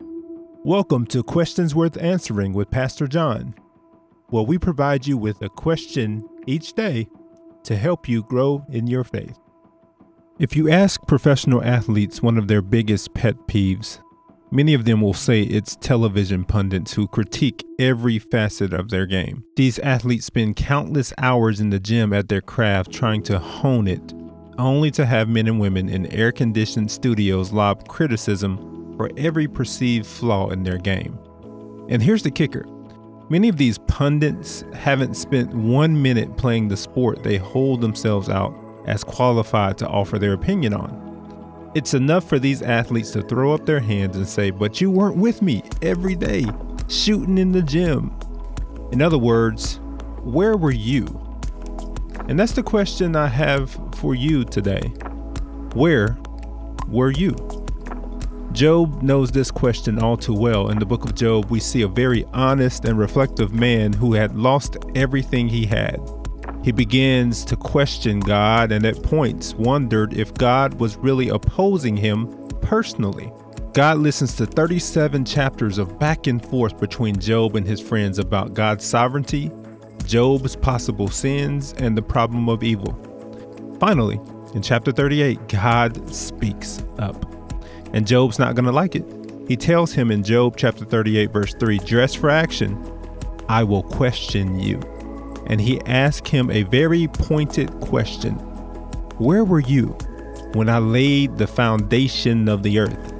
Welcome to Questions Worth Answering with Pastor John, where we provide you with a question each day to help you grow in your faith. If you ask professional athletes one of their biggest pet peeves, many of them will say it's television pundits who critique every facet of their game. These athletes spend countless hours in the gym at their craft trying to hone it, only to have men and women in air conditioned studios lob criticism for every perceived flaw in their game. And here's the kicker many of these pundits haven't spent one minute playing the sport they hold themselves out as qualified to offer their opinion on. It's enough for these athletes to throw up their hands and say, But you weren't with me every day, shooting in the gym. In other words, where were you? And that's the question I have for you today. Where were you? Job knows this question all too well. In the book of Job, we see a very honest and reflective man who had lost everything he had. He begins to question God and at points wondered if God was really opposing him personally. God listens to 37 chapters of back and forth between Job and his friends about God's sovereignty, Job's possible sins, and the problem of evil. Finally, in chapter 38, God speaks up. And Job's not going to like it. He tells him in Job chapter 38, verse 3 Dress for action, I will question you and he asked him a very pointed question Where were you when I laid the foundation of the earth?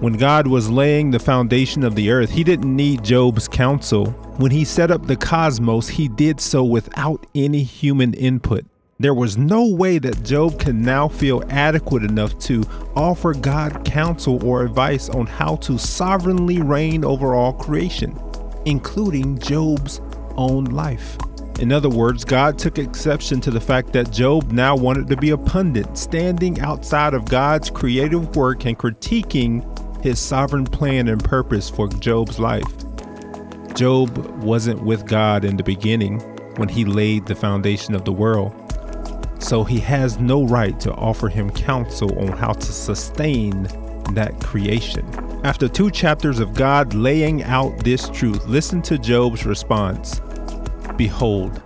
When God was laying the foundation of the earth, he didn't need Job's counsel. When he set up the cosmos, he did so without any human input. There was no way that Job could now feel adequate enough to offer God counsel or advice on how to sovereignly reign over all creation, including Job's own life. In other words, God took exception to the fact that Job now wanted to be a pundit, standing outside of God's creative work and critiquing his sovereign plan and purpose for Job's life. Job wasn't with God in the beginning when he laid the foundation of the world, so he has no right to offer him counsel on how to sustain that creation. After two chapters of God laying out this truth, listen to Job's response. Behold,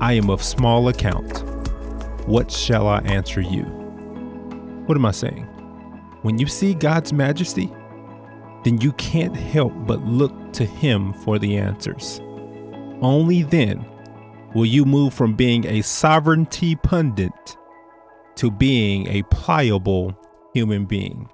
I am of small account. What shall I answer you? What am I saying? When you see God's majesty, then you can't help but look to Him for the answers. Only then will you move from being a sovereignty pundit to being a pliable human being.